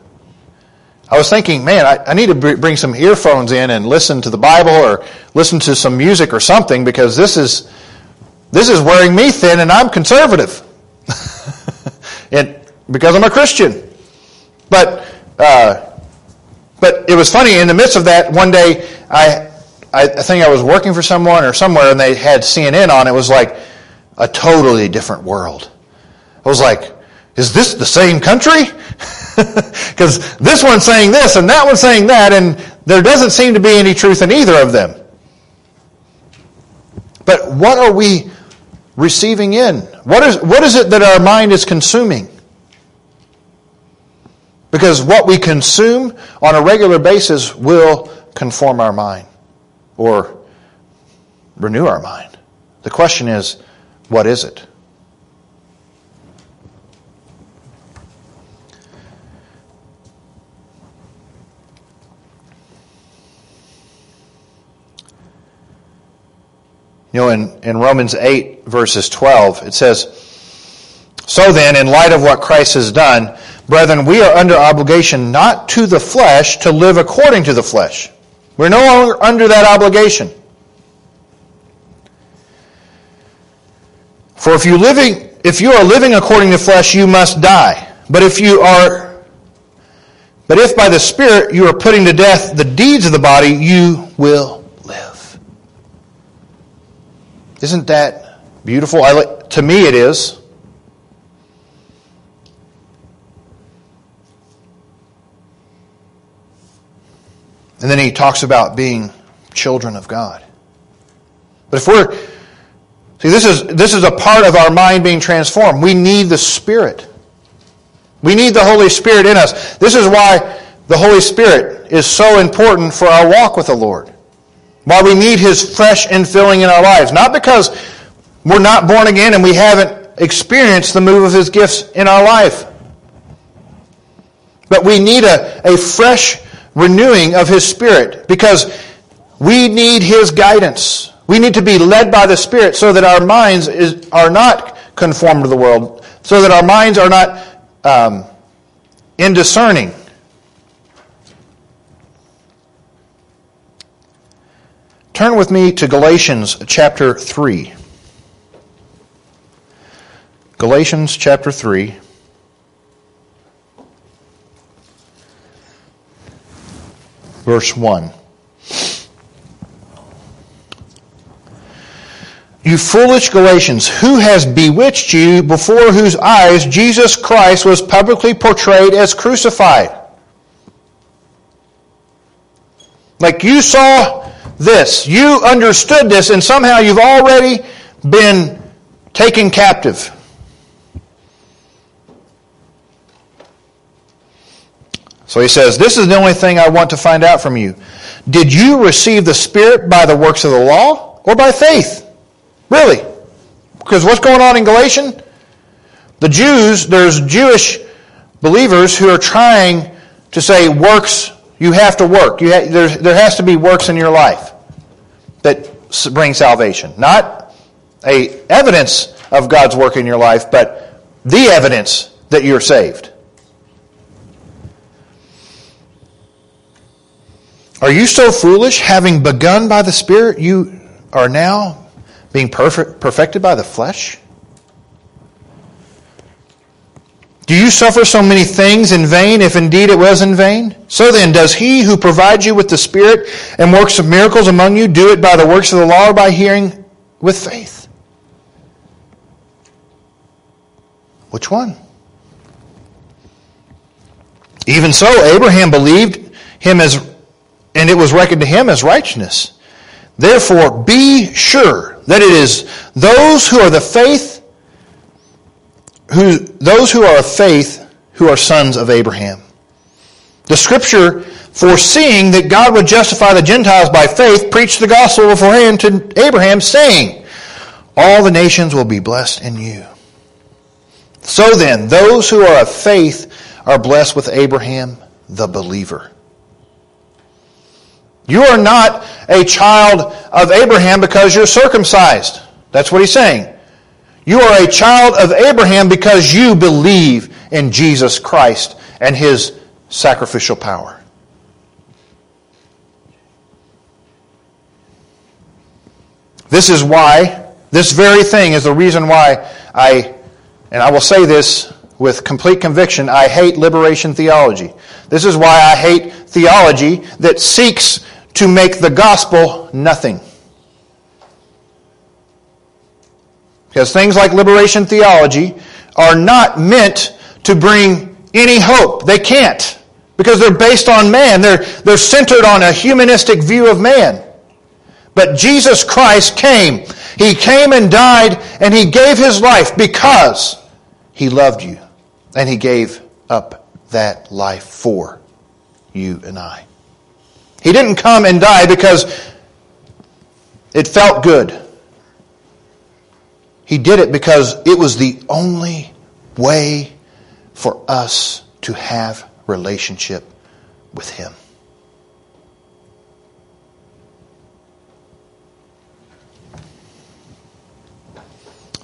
I was thinking, man, I, I, need to bring some earphones in and listen to the Bible or listen to some music or something because this is this is wearing me thin and I'm conservative, and because I'm a Christian. But uh, but it was funny in the midst of that. One day, I I, think I was working for someone or somewhere and they had CNN on. It was like a totally different world. I was like, is this the same country? Because this one's saying this and that one's saying that, and there doesn't seem to be any truth in either of them. But what are we receiving in? What is, what is it that our mind is consuming? Because what we consume on a regular basis will conform our mind or renew our mind. The question is, what is it? You know, in, in Romans 8, verses 12, it says, So then, in light of what Christ has done, brethren, we are under obligation not to the flesh to live according to the flesh. We're no longer under that obligation. For if you living if you are living according to flesh, you must die. But if you are but if by the Spirit you are putting to death the deeds of the body, you will live. Isn't that beautiful? I, to me, it is. And then he talks about being children of God. But if we're see this is this is a part of our mind being transformed. We need the Spirit. We need the Holy Spirit in us. This is why the Holy Spirit is so important for our walk with the Lord. Why we need His fresh infilling in our lives. Not because we're not born again and we haven't experienced the move of His gifts in our life. But we need a, a fresh renewing of His Spirit because we need His guidance. We need to be led by the Spirit so that our minds is, are not conformed to the world, so that our minds are not um, indiscerning. Turn with me to Galatians chapter 3. Galatians chapter 3. Verse 1. You foolish Galatians, who has bewitched you before whose eyes Jesus Christ was publicly portrayed as crucified? Like you saw this, you understood this, and somehow you've already been taken captive. So he says, This is the only thing I want to find out from you. Did you receive the Spirit by the works of the law or by faith? Really? Because what's going on in Galatian? The Jews, there's Jewish believers who are trying to say works, you have to work. You ha- there, there has to be works in your life that bring salvation. Not a evidence of God's work in your life, but the evidence that you're saved. Are you so foolish, having begun by the Spirit, you are now being perfect, perfected by the flesh? Do you suffer so many things in vain, if indeed it was in vain? So then, does he who provides you with the Spirit and works of miracles among you do it by the works of the law or by hearing with faith? Which one? Even so, Abraham believed him as, and it was reckoned to him as righteousness. Therefore, be sure that it is those who are the faith, who, those who are of faith, who are sons of Abraham. The scripture, foreseeing that God would justify the Gentiles by faith, preached the gospel beforehand to Abraham, saying, All the nations will be blessed in you. So then, those who are of faith are blessed with Abraham, the believer. You are not a child of Abraham because you're circumcised. That's what he's saying. You are a child of Abraham because you believe in Jesus Christ and his sacrificial power. This is why, this very thing is the reason why I, and I will say this with complete conviction, I hate liberation theology. This is why I hate theology that seeks to make the gospel nothing. Because things like liberation theology are not meant to bring any hope. They can't. Because they're based on man. They're, they're centered on a humanistic view of man. But Jesus Christ came. He came and died and he gave his life because he loved you. And he gave up that life for you and I. He didn't come and die because it felt good. He did it because it was the only way for us to have relationship with him.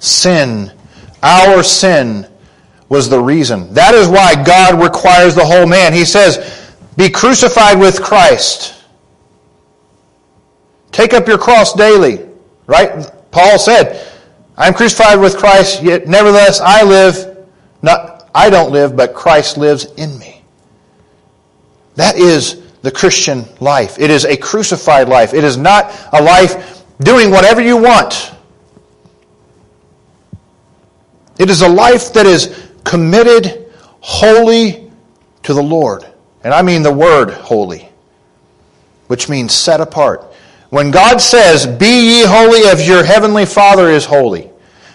Sin, our sin, was the reason. That is why God requires the whole man. He says, be crucified with Christ. Take up your cross daily. Right? Paul said, I am crucified with Christ, yet nevertheless I live, not I don't live, but Christ lives in me. That is the Christian life. It is a crucified life. It is not a life doing whatever you want. It is a life that is committed wholly to the Lord. And I mean the word holy, which means set apart. When God says, Be ye holy as your heavenly Father is holy,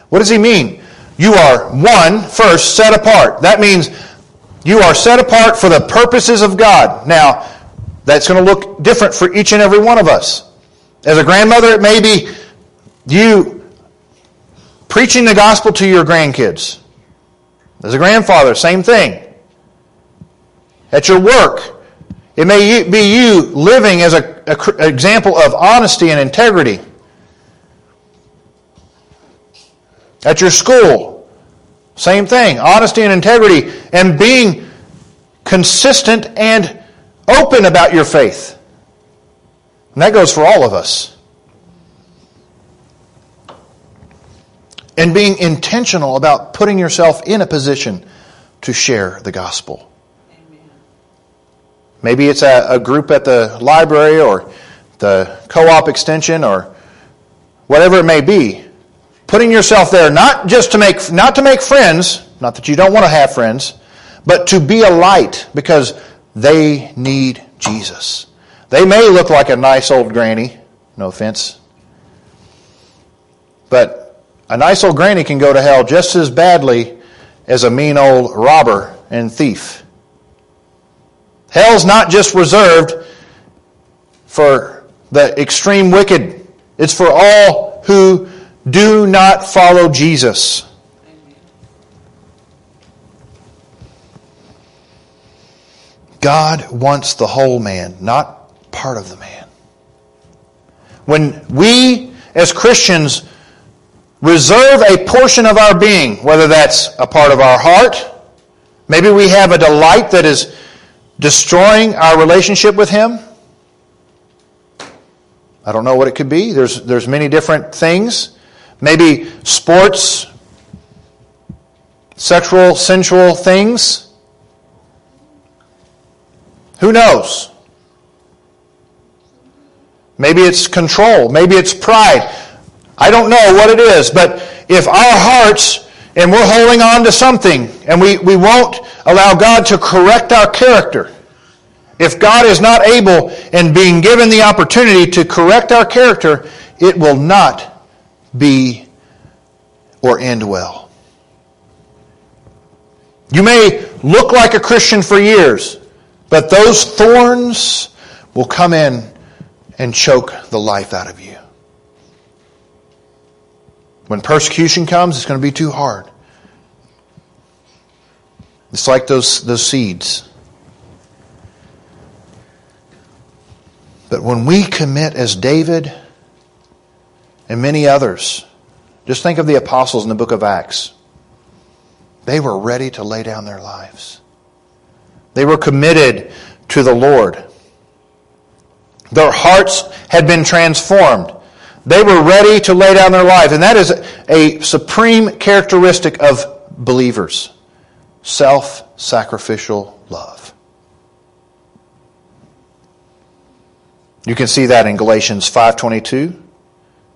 what does he mean? You are, one, first, set apart. That means you are set apart for the purposes of God. Now, that's going to look different for each and every one of us. As a grandmother, it may be you preaching the gospel to your grandkids. As a grandfather, same thing. At your work, it may be you living as an example of honesty and integrity. At your school, same thing. Honesty and integrity and being consistent and open about your faith. And that goes for all of us. And being intentional about putting yourself in a position to share the gospel. Maybe it's a, a group at the library or the co op extension or whatever it may be. Putting yourself there not just to make, not to make friends, not that you don't want to have friends, but to be a light because they need Jesus. They may look like a nice old granny, no offense. But a nice old granny can go to hell just as badly as a mean old robber and thief. Hell's not just reserved for the extreme wicked, it's for all who do not follow Jesus. God wants the whole man, not part of the man. When we, as Christians, reserve a portion of our being, whether that's a part of our heart, maybe we have a delight that is destroying our relationship with Him. I don't know what it could be. There's, there's many different things. Maybe sports, sexual, sensual things. Who knows? Maybe it's control. Maybe it's pride. I don't know what it is, but if our hearts and we're holding on to something and we, we won't allow God to correct our character. If God is not able and being given the opportunity to correct our character, it will not be or end well. You may look like a Christian for years, but those thorns will come in and choke the life out of you. When persecution comes, it's going to be too hard. It's like those, those seeds. But when we commit as David and many others, just think of the apostles in the book of Acts. They were ready to lay down their lives. They were committed to the Lord. Their hearts had been transformed. They were ready to lay down their lives. And that is a supreme characteristic of believers self sacrificial love. You can see that in Galatians 5:22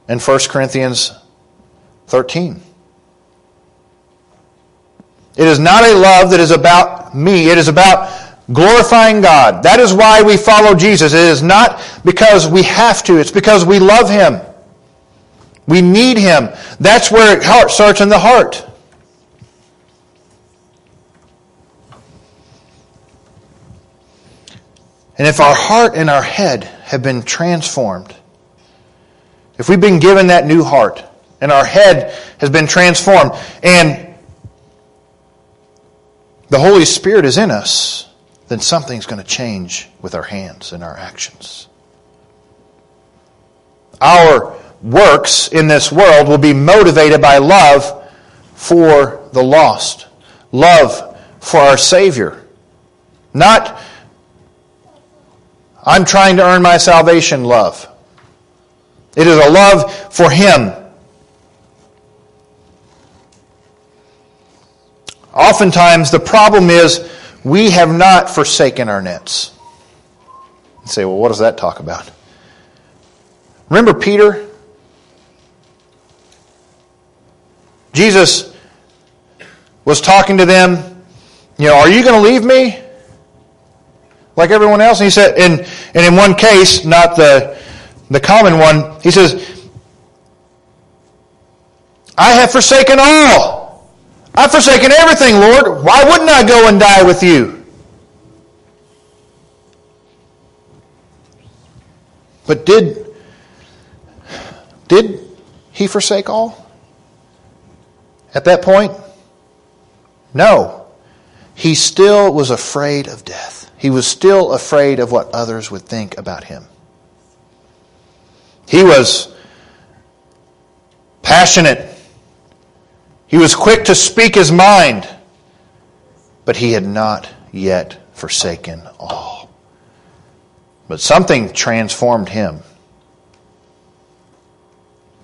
and 1 Corinthians 13. It is not a love that is about me, it is about glorifying God. That is why we follow Jesus. It is not because we have to, it's because we love him. We need him. That's where it starts in the heart. And if our heart and our head have been transformed, if we've been given that new heart and our head has been transformed and the Holy Spirit is in us, then something's going to change with our hands and our actions. Our works in this world will be motivated by love for the lost, love for our Savior, not I'm trying to earn my salvation love. It is a love for Him. Oftentimes, the problem is we have not forsaken our nets. You say, well, what does that talk about? Remember Peter? Jesus was talking to them, you know, are you going to leave me? Like everyone else? And he said, and, and in one case, not the, the common one, he says, I have forsaken all. I've forsaken everything, Lord. Why wouldn't I go and die with you? But did, did he forsake all? At that point? No. He still was afraid of death. He was still afraid of what others would think about him. He was passionate. He was quick to speak his mind, but he had not yet forsaken all. But something transformed him.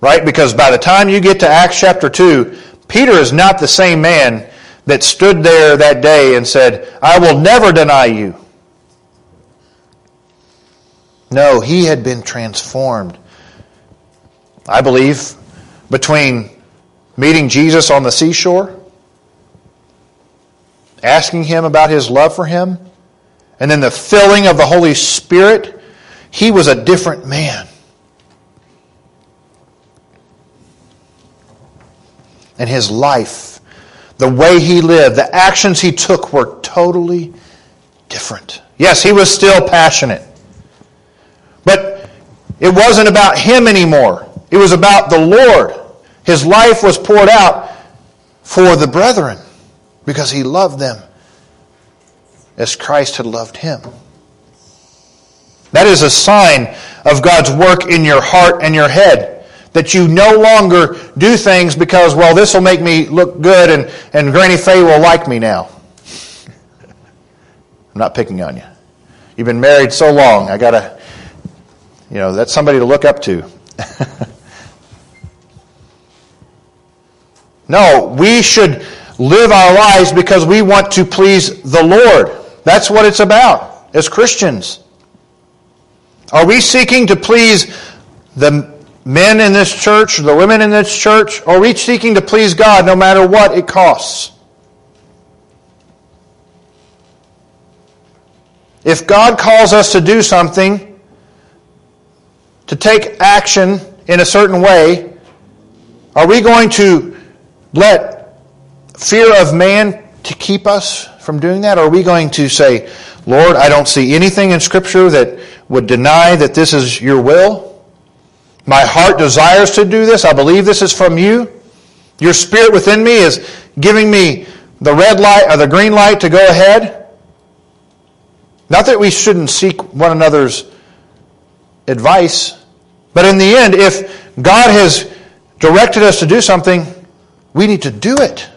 Right? Because by the time you get to Acts chapter 2, Peter is not the same man that stood there that day and said, I will never deny you. No, he had been transformed. I believe between meeting Jesus on the seashore, asking him about his love for him, and then the filling of the Holy Spirit, he was a different man. And his life, the way he lived, the actions he took were totally different. Yes, he was still passionate. But it wasn't about him anymore. It was about the Lord. His life was poured out for the brethren because he loved them as Christ had loved him. That is a sign of God's work in your heart and your head. That you no longer do things because, well, this will make me look good and, and Granny Faye will like me now. I'm not picking on you. You've been married so long, I gotta, you know, that's somebody to look up to. no, we should live our lives because we want to please the Lord. That's what it's about as Christians. Are we seeking to please the men in this church, the women in this church? Are each seeking to please God no matter what it costs? If God calls us to do something, to take action in a certain way, are we going to let fear of man to keep us from doing that? Or are we going to say, Lord, I don't see anything in Scripture that would deny that this is your will? My heart desires to do this. I believe this is from you. Your spirit within me is giving me the red light or the green light to go ahead. Not that we shouldn't seek one another's advice, but in the end, if God has directed us to do something, we need to do it.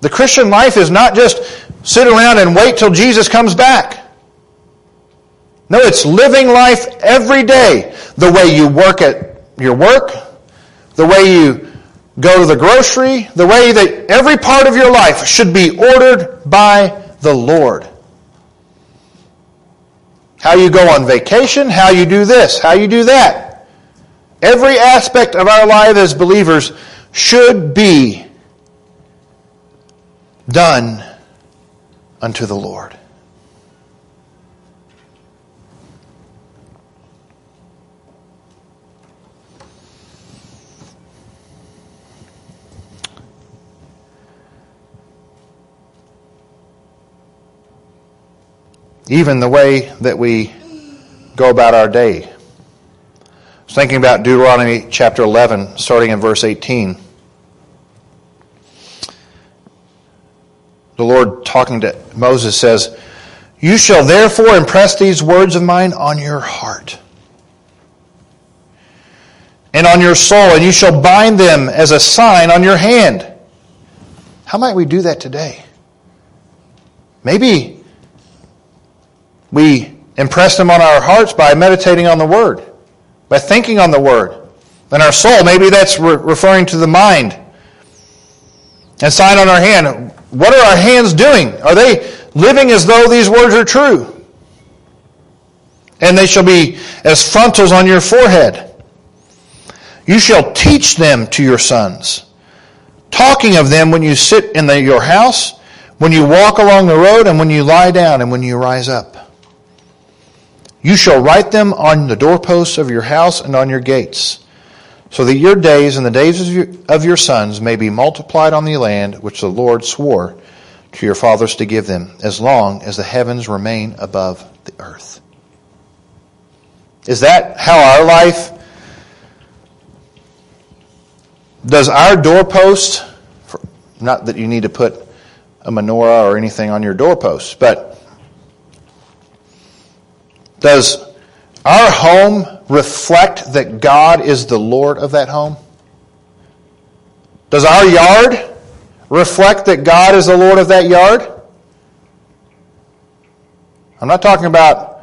The Christian life is not just sit around and wait till Jesus comes back. No, it's living life every day. The way you work at your work, the way you go to the grocery, the way that every part of your life should be ordered by the Lord. How you go on vacation, how you do this, how you do that. Every aspect of our life as believers should be done unto the Lord. Even the way that we go about our day. I was thinking about Deuteronomy chapter 11, starting in verse 18. the Lord talking to Moses says, You shall therefore impress these words of mine on your heart and on your soul, and you shall bind them as a sign on your hand. How might we do that today? Maybe we impress them on our hearts by meditating on the Word, by thinking on the Word. And our soul, maybe that's re- referring to the mind. And sign on our hand. What are our hands doing? Are they living as though these words are true? And they shall be as frontals on your forehead. You shall teach them to your sons, talking of them when you sit in the, your house, when you walk along the road, and when you lie down, and when you rise up. You shall write them on the doorposts of your house and on your gates, so that your days and the days of your, of your sons may be multiplied on the land which the Lord swore to your fathers to give them, as long as the heavens remain above the earth. Is that how our life does our doorpost, not that you need to put a menorah or anything on your doorpost, but does our home reflect that God is the Lord of that home? Does our yard reflect that God is the Lord of that yard? I'm not talking about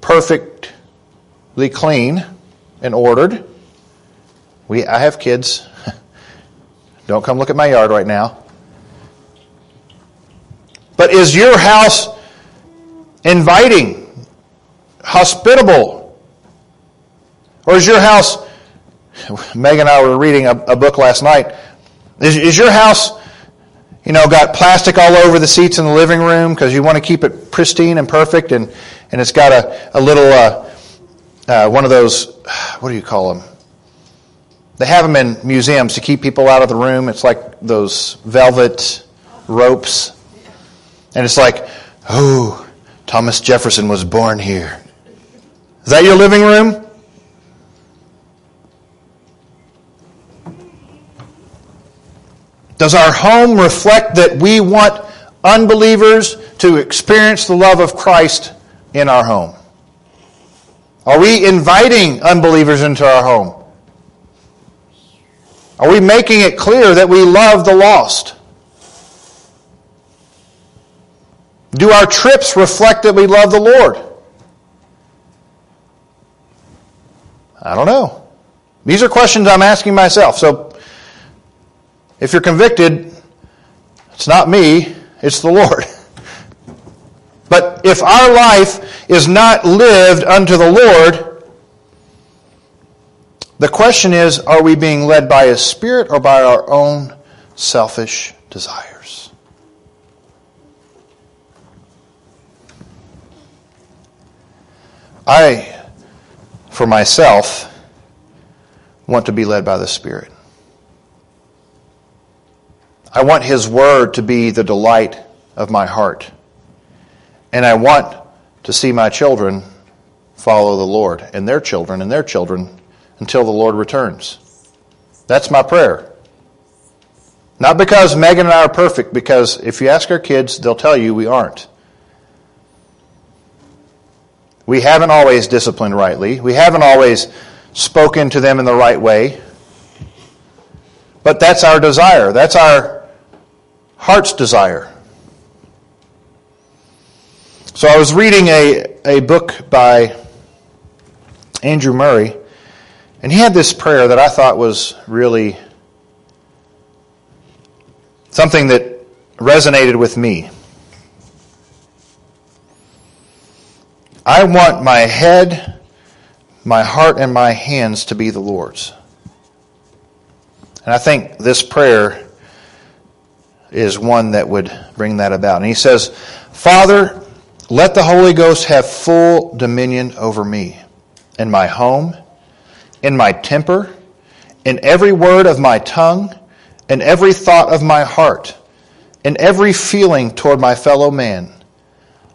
perfectly clean and ordered. We, I have kids. Don't come look at my yard right now. But is your house inviting, hospitable? Or is your house, Meg and I were reading a, a book last night, is, is your house, you know, got plastic all over the seats in the living room because you want to keep it pristine and perfect and, and it's got a, a little, uh, uh, one of those, what do you call them? They have them in museums to keep people out of the room. It's like those velvet ropes. And it's like, oh, Thomas Jefferson was born here. Is that your living room? Does our home reflect that we want unbelievers to experience the love of Christ in our home? Are we inviting unbelievers into our home? Are we making it clear that we love the lost? Do our trips reflect that we love the Lord? I don't know. These are questions I'm asking myself. So if you're convicted, it's not me, it's the Lord. But if our life is not lived unto the Lord, the question is are we being led by His Spirit or by our own selfish desires? I, for myself, want to be led by the Spirit. I want His Word to be the delight of my heart. And I want to see my children follow the Lord, and their children, and their children until the Lord returns. That's my prayer. Not because Megan and I are perfect, because if you ask our kids, they'll tell you we aren't. We haven't always disciplined rightly. We haven't always spoken to them in the right way. But that's our desire. That's our heart's desire. So I was reading a, a book by Andrew Murray, and he had this prayer that I thought was really something that resonated with me. I want my head, my heart, and my hands to be the Lord's. And I think this prayer is one that would bring that about. And he says, Father, let the Holy Ghost have full dominion over me in my home in my temper, in every word of my tongue, in every thought of my heart, in every feeling toward my fellow man.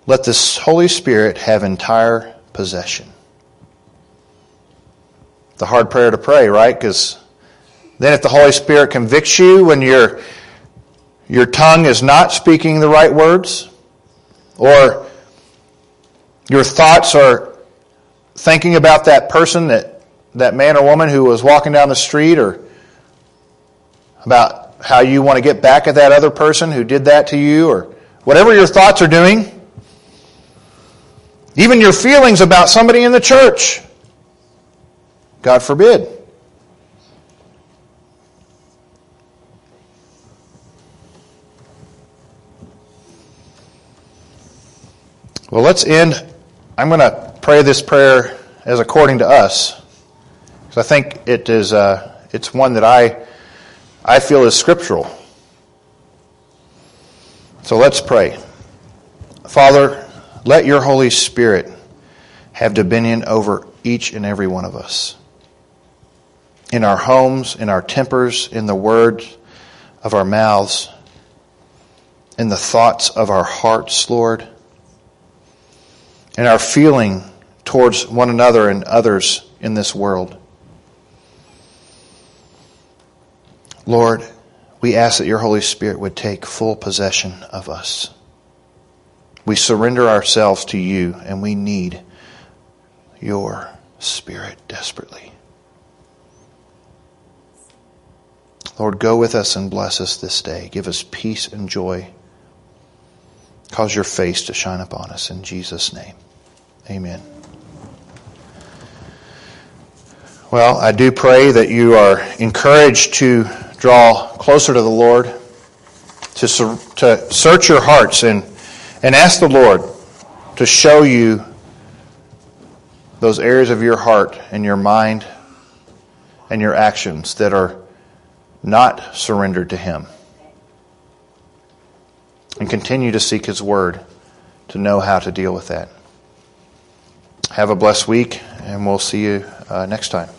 Let this Holy Spirit have entire possession. The hard prayer to pray, right? Because then if the Holy Spirit convicts you when your, your tongue is not speaking the right words, or your thoughts are thinking about that person that that man or woman who was walking down the street or about how you want to get back at that other person who did that to you or whatever your thoughts are doing. Even your feelings about somebody in the church. God forbid. Well, let's end. I'm going to pray this prayer as according to us, because I think it is. Uh, it's one that I I feel is scriptural. So let's pray. Father, let your Holy Spirit have dominion over each and every one of us. In our homes, in our tempers, in the words of our mouths, in the thoughts of our hearts, Lord, in our feeling towards one another and others in this world. Lord, we ask that your Holy Spirit would take full possession of us. We surrender ourselves to you, and we need your Spirit desperately. Lord, go with us and bless us this day. Give us peace and joy. Cause your face to shine upon us in Jesus' name. Amen. Well, I do pray that you are encouraged to draw closer to the Lord, to, to search your hearts and, and ask the Lord to show you those areas of your heart and your mind and your actions that are not surrendered to Him. And continue to seek His Word to know how to deal with that. Have a blessed week, and we'll see you uh, next time.